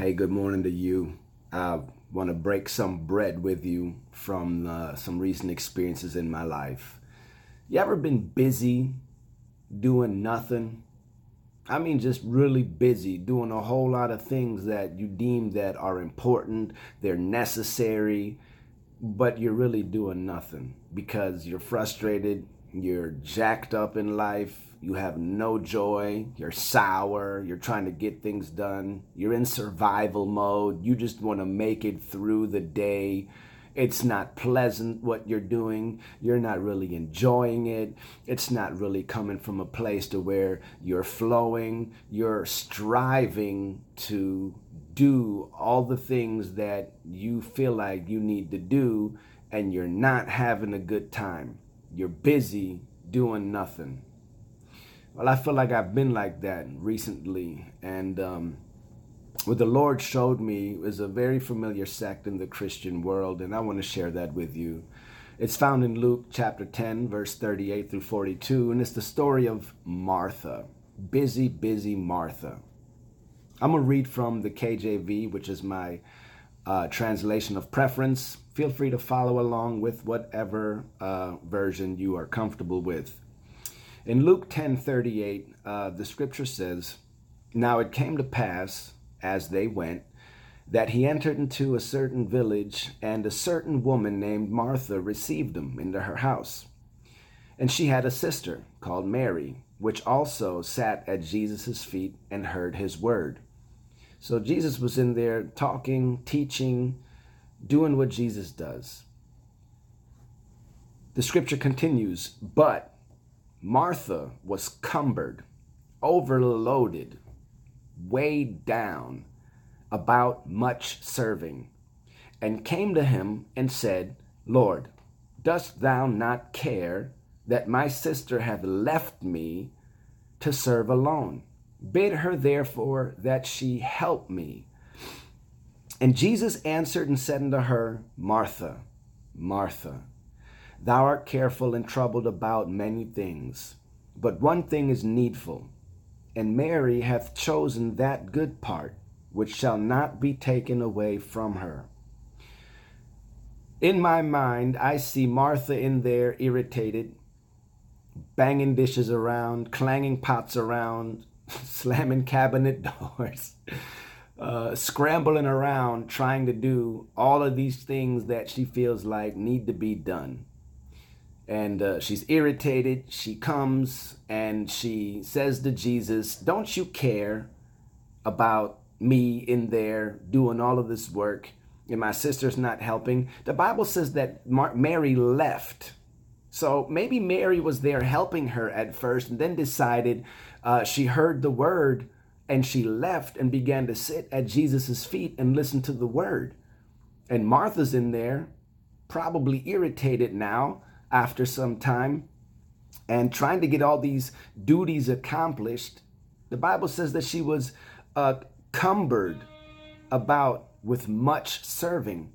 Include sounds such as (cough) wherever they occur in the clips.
Hey, good morning to you. I want to break some bread with you from uh, some recent experiences in my life. You ever been busy doing nothing? I mean, just really busy doing a whole lot of things that you deem that are important, they're necessary, but you're really doing nothing because you're frustrated, you're jacked up in life, you have no joy, you're sour, you're trying to get things done, you're in survival mode, you just want to make it through the day. It's not pleasant what you're doing. You're not really enjoying it. It's not really coming from a place to where you're flowing. You're striving to do all the things that you feel like you need to do, and you're not having a good time. You're busy doing nothing. Well, I feel like I've been like that recently. And um, what the Lord showed me is a very familiar sect in the Christian world, and I want to share that with you. It's found in Luke chapter 10, verse 38 through 42, and it's the story of Martha. Busy, busy Martha. I'm going to read from the KJV, which is my uh, translation of preference. Feel free to follow along with whatever uh, version you are comfortable with. In Luke 10:38, uh, the scripture says, "Now it came to pass as they went that he entered into a certain village, and a certain woman named Martha received him into her house. And she had a sister called Mary, which also sat at Jesus' feet and heard his word." So Jesus was in there talking, teaching, doing what Jesus does. The scripture continues, but Martha was cumbered, overloaded, weighed down about much serving, and came to him and said, Lord, dost thou not care that my sister hath left me to serve alone? Bid her therefore that she help me. And Jesus answered and said unto her, Martha, Martha, Thou art careful and troubled about many things, but one thing is needful, and Mary hath chosen that good part which shall not be taken away from her. In my mind, I see Martha in there irritated, banging dishes around, clanging pots around, (laughs) slamming cabinet (laughs) doors, uh, scrambling around, trying to do all of these things that she feels like need to be done and uh, she's irritated. She comes and she says to Jesus, Don't you care about me in there doing all of this work and my sister's not helping? The Bible says that Mar- Mary left. So maybe Mary was there helping her at first and then decided uh, she heard the word and she left and began to sit at Jesus' feet and listen to the word. And Martha's in there, probably irritated now after some time. And trying to get all these duties accomplished, the Bible says that she was uh, cumbered about with much serving.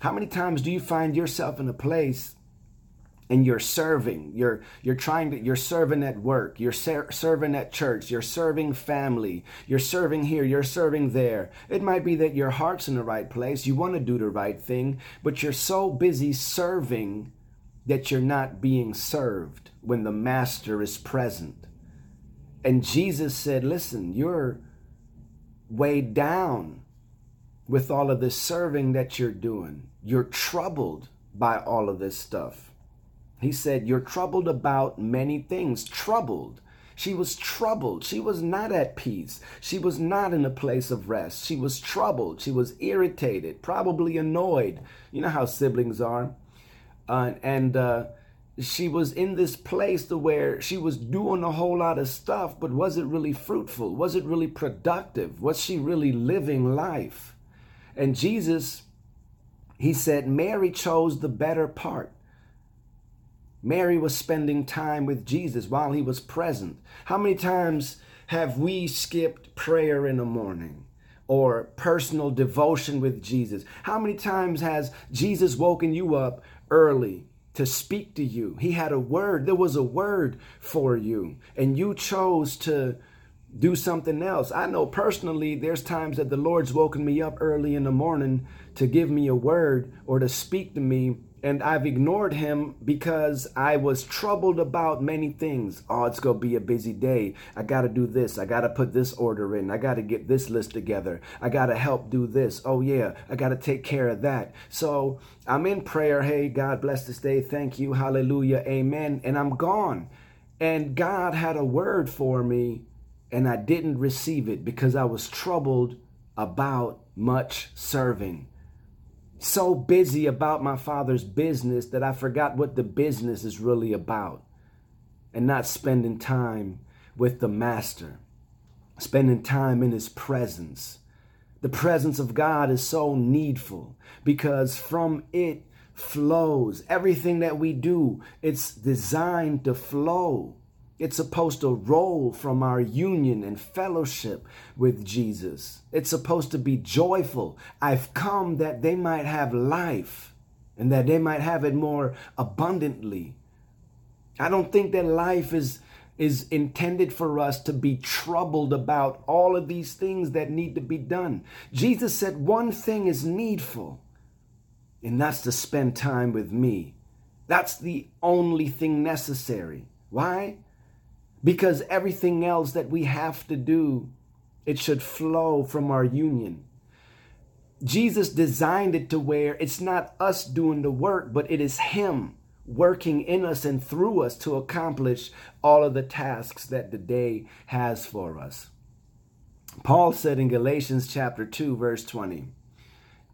How many times do you find yourself in a place and you're serving? You're you're trying to you're serving at work you're ser- serving at church you're serving family you're serving here you're serving there. It might be that your heart's in the right place you want to do the right thing but you're so busy serving that you're not being served when the master is present. And Jesus said, Listen, you're weighed down with all of this serving that you're doing. You're troubled by all of this stuff. He said, You're troubled about many things. Troubled. She was troubled. She was not at peace. She was not in a place of rest. She was troubled. She was irritated, probably annoyed. You know how siblings are uh, and uh, she was in this place to where she was doing a whole lot of stuff, but was it really fruitful? Was it really productive? Was she really living life? And Jesus, he said, Mary chose the better part. Mary was spending time with Jesus while he was present. How many times have we skipped prayer in the morning? or personal devotion with Jesus? How many times has Jesus woken you up early to speak to you. He had a word. There was a word for you. And you chose to do something else. I know personally there's times that the Lord's woken me up early in the morning to give me a word or to speak to me and I've ignored him because I was troubled about many things. Oh, it's going to be a busy day. I got to do this. I got to put this order in. I got to get this list together. I got to help do this. Oh, yeah, I got to take care of that. So I'm in prayer. Hey, God bless this day. Thank you. Hallelujah. Amen. And I'm gone. And God had a word for me, and I didn't receive it because I was troubled about much serving so busy about my father's business that I forgot what the business is really about and not spending time with the master, spending time in his presence. The presence of God is so needful because from it flows everything that we do. It's designed to flow. It's supposed to roll from our union and fellowship with Jesus. It's supposed to be joyful. I've come that they might have life and that they might have it more abundantly. I don't think that life is is intended for us to be troubled about all of these things that need to be done. Jesus said one thing is needful, and that's to spend time with me. That's the only thing necessary. Why? Because everything else that we have to do, it should flow from our union. Jesus designed it to where it's not us doing the work, but it is Him working in us and through us to accomplish all of the tasks that the day has for us. Paul said in Galatians chapter 2, verse 20,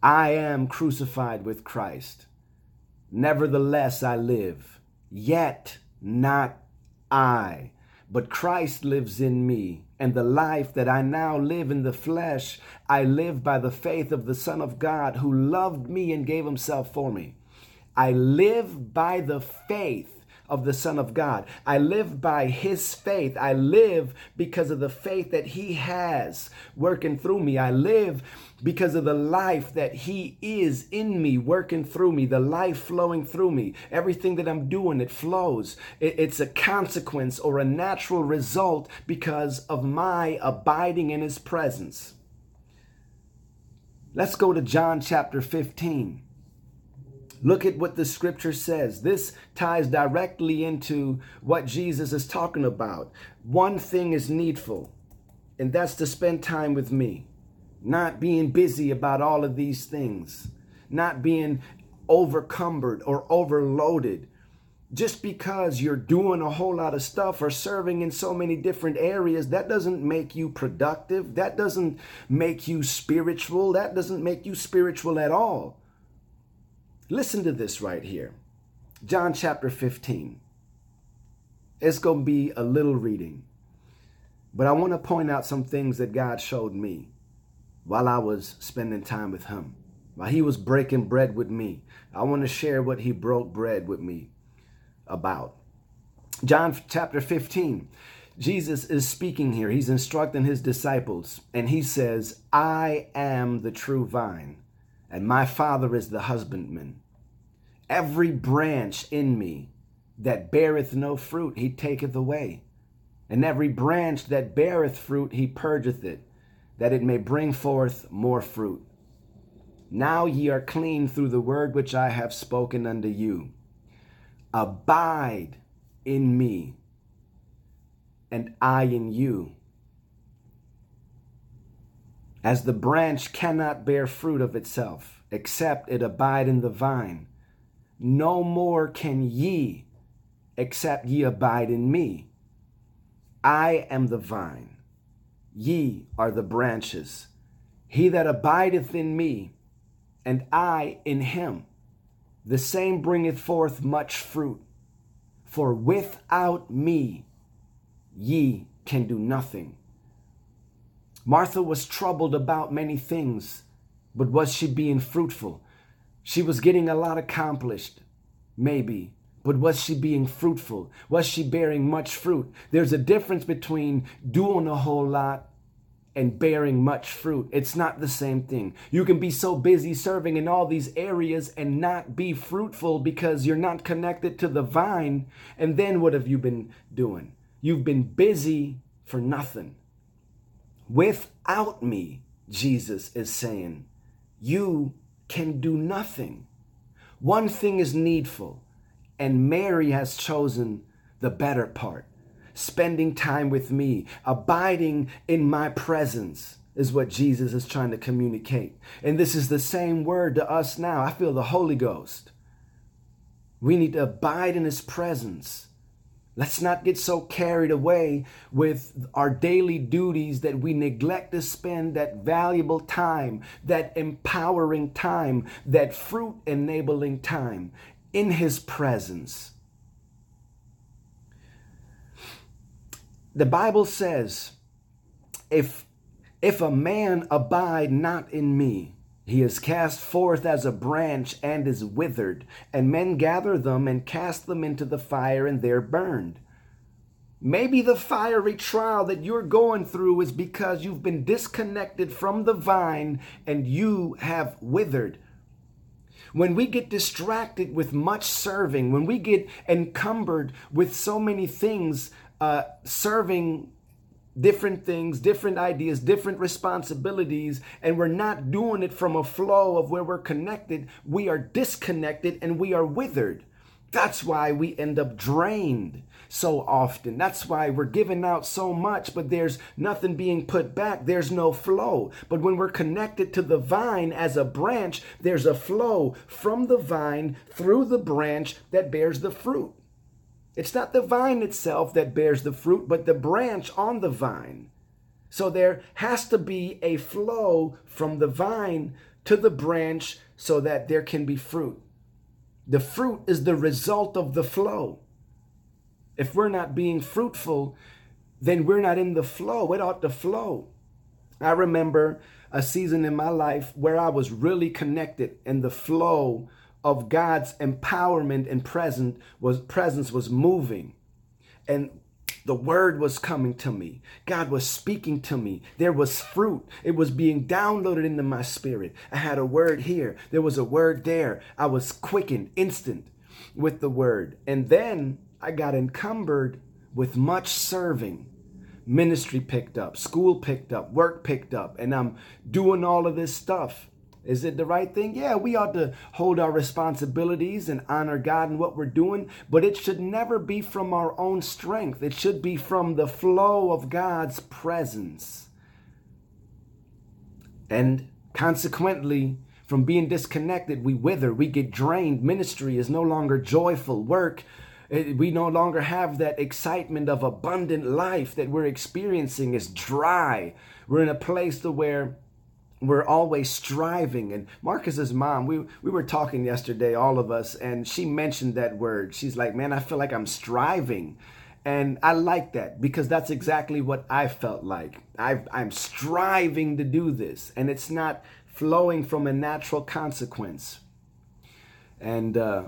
I am crucified with Christ. Nevertheless, I live, yet not I but Christ lives in me, and the life that I now live in the flesh, I live by the faith of the Son of God who loved me and gave himself for me. I live by the faith of the Son of God. I live by His faith. I live because of the faith that He has working through me. I live because of the life that He is in me, working through me, the life flowing through me. Everything that I'm doing, it flows. It's a consequence or a natural result because of my abiding in His presence. Let's go to John chapter 15. Look at what the scripture says. This ties directly into what Jesus is talking about. One thing is needful, and that's to spend time with me, not being busy about all of these things, not being overcumbered or overloaded. Just because you're doing a whole lot of stuff or serving in so many different areas, that doesn't make you productive. That doesn't make you spiritual. That doesn't make you spiritual at all. Listen to this right here John chapter 15. It's going to be a little reading, but I want to point out some things that God showed me while I was spending time with Him, while He was breaking bread with me. I want to share what He broke bread with me about. John chapter 15. Jesus is speaking here. He's instructing his disciples, and he says, I am the true vine, and my Father is the husbandman. Every branch in me that beareth no fruit, he taketh away. And every branch that beareth fruit, he purgeth it, that it may bring forth more fruit. Now ye are clean through the word which I have spoken unto you. Abide in me, and I in you. As the branch cannot bear fruit of itself, except it abide in the vine, no more can ye, except ye abide in me. I am the vine, ye are the branches. He that abideth in me, and I in him, the same bringeth forth much fruit. For without me, ye can do nothing. Martha was troubled about many things, but was she being fruitful? She was getting a lot accomplished, maybe, but was she being fruitful? Was she bearing much fruit? There's a difference between doing a whole lot and bearing much fruit. It's not the same thing. You can be so busy serving in all these areas and not be fruitful because you're not connected to the vine. And then what have you been doing? You've been busy for nothing. Without me, Jesus is saying, you can do nothing. One thing is needful, and Mary has chosen the better part. Spending time with me, abiding in my presence is what Jesus is trying to communicate. And this is the same word to us now. I feel the Holy Ghost. We need to abide in his presence. Let's not get so carried away with our daily duties that we neglect to spend that valuable time, that empowering time, that fruit enabling time in His presence. The Bible says, if, if a man abide not in me, he is cast forth as a branch and is withered, and men gather them and cast them into the fire and they're burned. Maybe the fiery trial that you're going through is because you've been disconnected from the vine and you have withered. When we get distracted with much serving, when we get encumbered with so many things, uh, serving different things, different ideas, different responsibilities, and we're not doing it from a flow of where we're connected, we are disconnected and we are withered. That's why we end up drained so often. That's why we're giving out so much, but there's nothing being put back. There's no flow. But when we're connected to the vine as a branch, there's a flow from the vine through the branch that bears the fruit. It's not the vine itself that bears the fruit, but the branch on the vine. So there has to be a flow from the vine to the branch so that there can be fruit. The fruit is the result of the flow. If we're not being fruitful, then we're not in the flow. It ought to flow. I remember a season in my life where I was really connected in the flow of God's empowerment and present was presence was moving. And the word was coming to me. God was speaking to me. There was fruit. It was being downloaded into my spirit. I had a word here. There was a word there. I was quickened, instant with the word. And then I got encumbered with much serving. Ministry picked up, school picked up, work picked up, and I'm doing all of this stuff. Is it the right thing? Yeah, we ought to hold our responsibilities and honor God in what we're doing, but it should never be from our own strength. It should be from the flow of God's presence. And consequently, from being disconnected, we wither, we get drained. Ministry is no longer joyful. Work, we no longer have that excitement of abundant life that we're experiencing is dry. We're in a place to where we're always striving. And marcus's mom we we were talking yesterday all of us and she mentioned that word. She's like man i feel like i'm striving. And i like that because that's exactly what i felt like. I i'm striving to do this and it's not flowing from a natural consequence. And uh,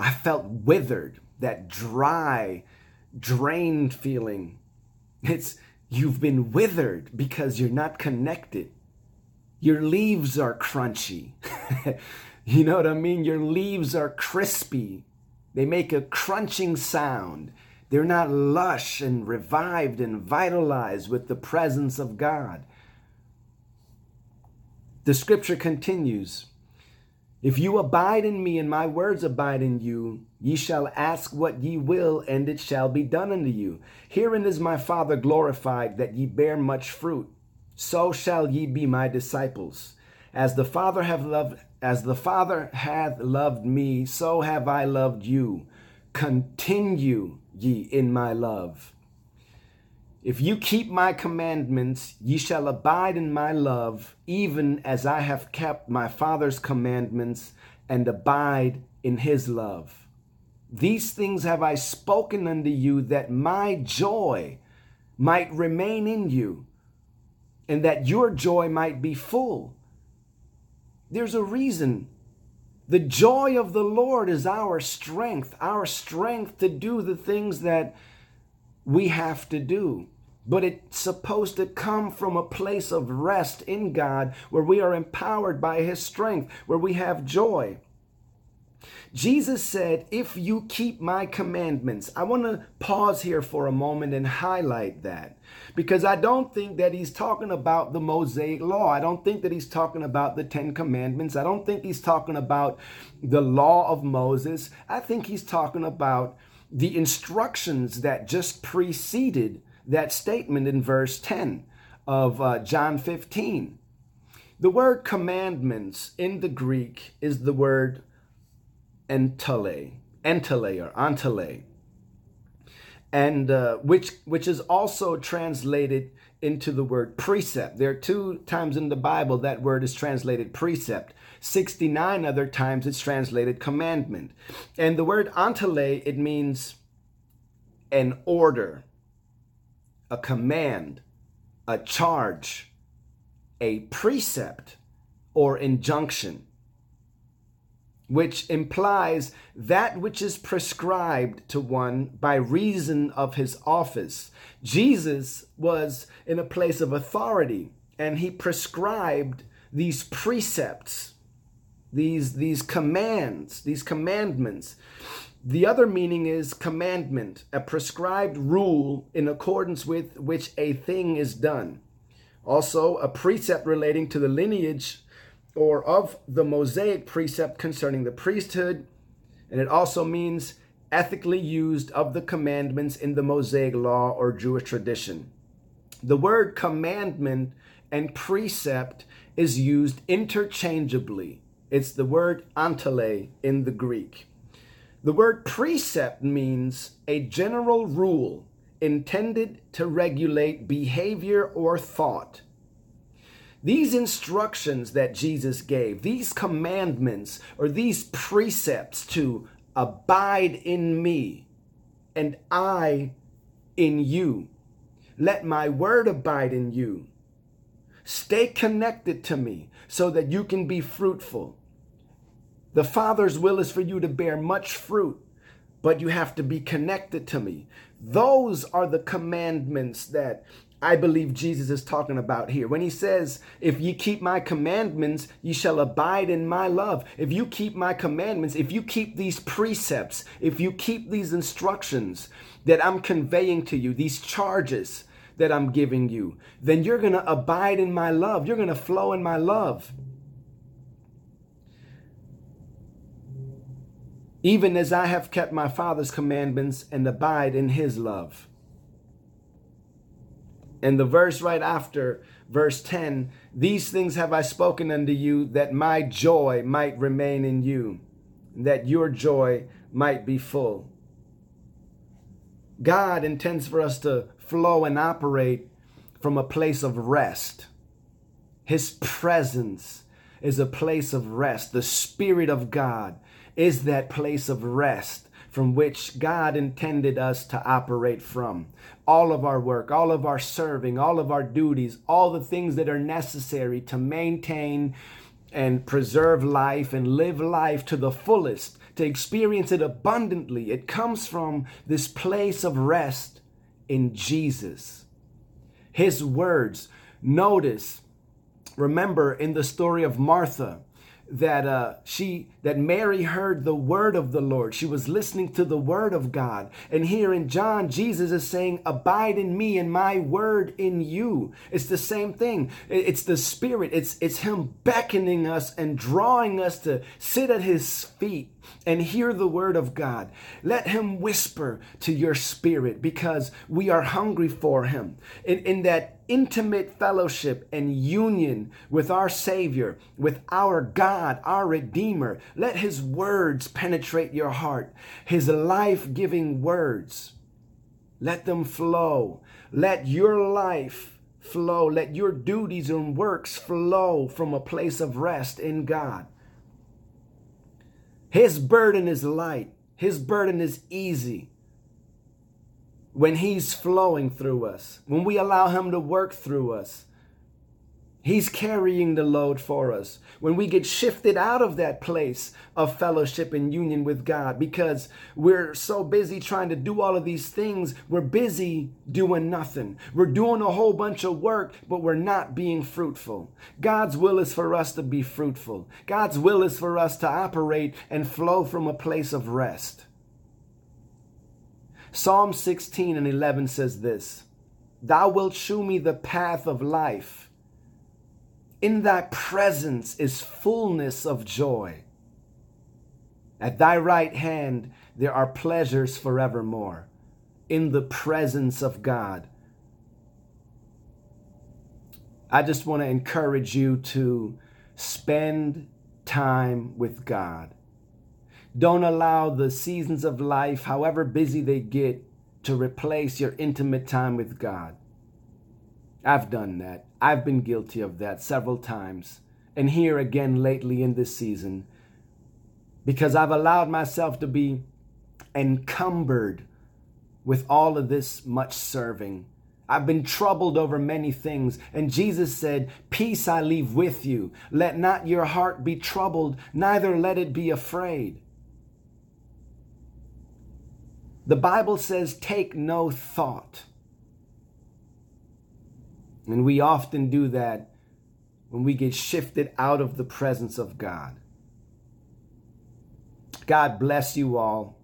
i felt withered that dry drained feeling. It's you've been withered because you're not connected your leaves are crunchy. (laughs) you know what I mean? Your leaves are crispy. They make a crunching sound. They're not lush and revived and vitalized with the presence of God. The scripture continues If you abide in me and my words abide in you, ye shall ask what ye will, and it shall be done unto you. Herein is my Father glorified, that ye bear much fruit so shall ye be my disciples. As the Father have loved as the Father hath loved me, so have I loved you. Continue ye in my love. If you keep my commandments, ye shall abide in my love, even as I have kept my Father's commandments and abide in his love. These things have I spoken unto you, that my joy might remain in you and that your joy might be full. There's a reason. The joy of the Lord is our strength, our strength to do the things that we have to do. But it's supposed to come from a place of rest in God where we are empowered by His strength, where we have joy. Jesus said, If you keep my commandments, I want to pause here for a moment and highlight that because I don't think that he's talking about the Mosaic law. I don't think that he's talking about the Ten Commandments. I don't think he's talking about the law of Moses. I think he's talking about the instructions that just preceded that statement in verse 10 of uh, John 15. The word commandments in the Greek is the word entele, entele or antele, and uh, which which is also translated into the word precept. There are two times in the Bible that word is translated precept. 69 other times it's translated commandment. And the word antele, it means an order, a command, a charge, a precept, or injunction which implies that which is prescribed to one by reason of his office. Jesus was in a place of authority and he prescribed these precepts, these, these commands, these commandments. The other meaning is commandment, a prescribed rule in accordance with which a thing is done. Also, a precept relating to the lineage or of the Mosaic precept concerning the priesthood, and it also means ethically used of the commandments in the Mosaic law or Jewish tradition. The word commandment and precept is used interchangeably. It's the word antele in the Greek. The word precept means a general rule intended to regulate behavior or thought these instructions that Jesus gave, these commandments or these precepts to abide in me and I in you. Let my word abide in you. Stay connected to me so that you can be fruitful. The Father's will is for you to bear much fruit, but you have to be connected to me. Those are the commandments that I believe Jesus is talking about here. When he says, If ye keep my commandments, ye shall abide in my love. If you keep my commandments, if you keep these precepts, if you keep these instructions that I'm conveying to you, these charges that I'm giving you, then you're going to abide in my love. You're going to flow in my love. Even as I have kept my Father's commandments and abide in his love. And the verse right after, verse 10 These things have I spoken unto you, that my joy might remain in you, that your joy might be full. God intends for us to flow and operate from a place of rest. His presence is a place of rest. The Spirit of God is that place of rest from which God intended us to operate from. All of our work, all of our serving, all of our duties, all the things that are necessary to maintain and preserve life and live life to the fullest, to experience it abundantly. It comes from this place of rest in Jesus. His words. Notice, remember in the story of Martha, that uh, she that Mary heard the word of the Lord. She was listening to the word of God. And here in John, Jesus is saying, "Abide in me, and my word in you." It's the same thing. It's the Spirit. It's it's Him beckoning us and drawing us to sit at His feet and hear the word of God. Let Him whisper to your spirit because we are hungry for Him. In, in that intimate fellowship and union with our Savior, with our God, our Redeemer. Let His words penetrate your heart, His life giving words. Let them flow. Let your life flow. Let your duties and works flow from a place of rest in God. His burden is light. His burden is easy when He's flowing through us, when we allow Him to work through us. He's carrying the load for us. When we get shifted out of that place of fellowship and union with God because we're so busy trying to do all of these things, we're busy doing nothing. We're doing a whole bunch of work, but we're not being fruitful. God's will is for us to be fruitful. God's will is for us to operate and flow from a place of rest. Psalm 16 and 11 says this Thou wilt shew me the path of life. In thy presence is fullness of joy. At thy right hand there are pleasures forevermore. In the presence of God. I just want to encourage you to spend time with God. Don't allow the seasons of life, however busy they get, to replace your intimate time with God. I've done that. I've been guilty of that several times. And here again lately in this season, because I've allowed myself to be encumbered with all of this much serving. I've been troubled over many things. And Jesus said, Peace I leave with you. Let not your heart be troubled, neither let it be afraid. The Bible says, Take no thought. And we often do that when we get shifted out of the presence of God. God bless you all.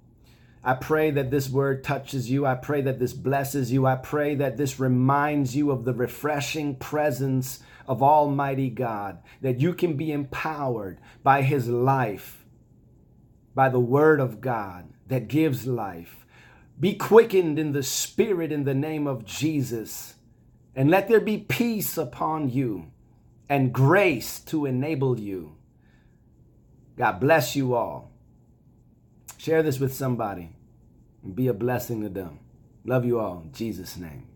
I pray that this word touches you. I pray that this blesses you. I pray that this reminds you of the refreshing presence of Almighty God, that you can be empowered by His life, by the Word of God that gives life. Be quickened in the Spirit in the name of Jesus and let there be peace upon you and grace to enable you. God bless you all. Share this with somebody and be a blessing to them. Love you all in Jesus' name.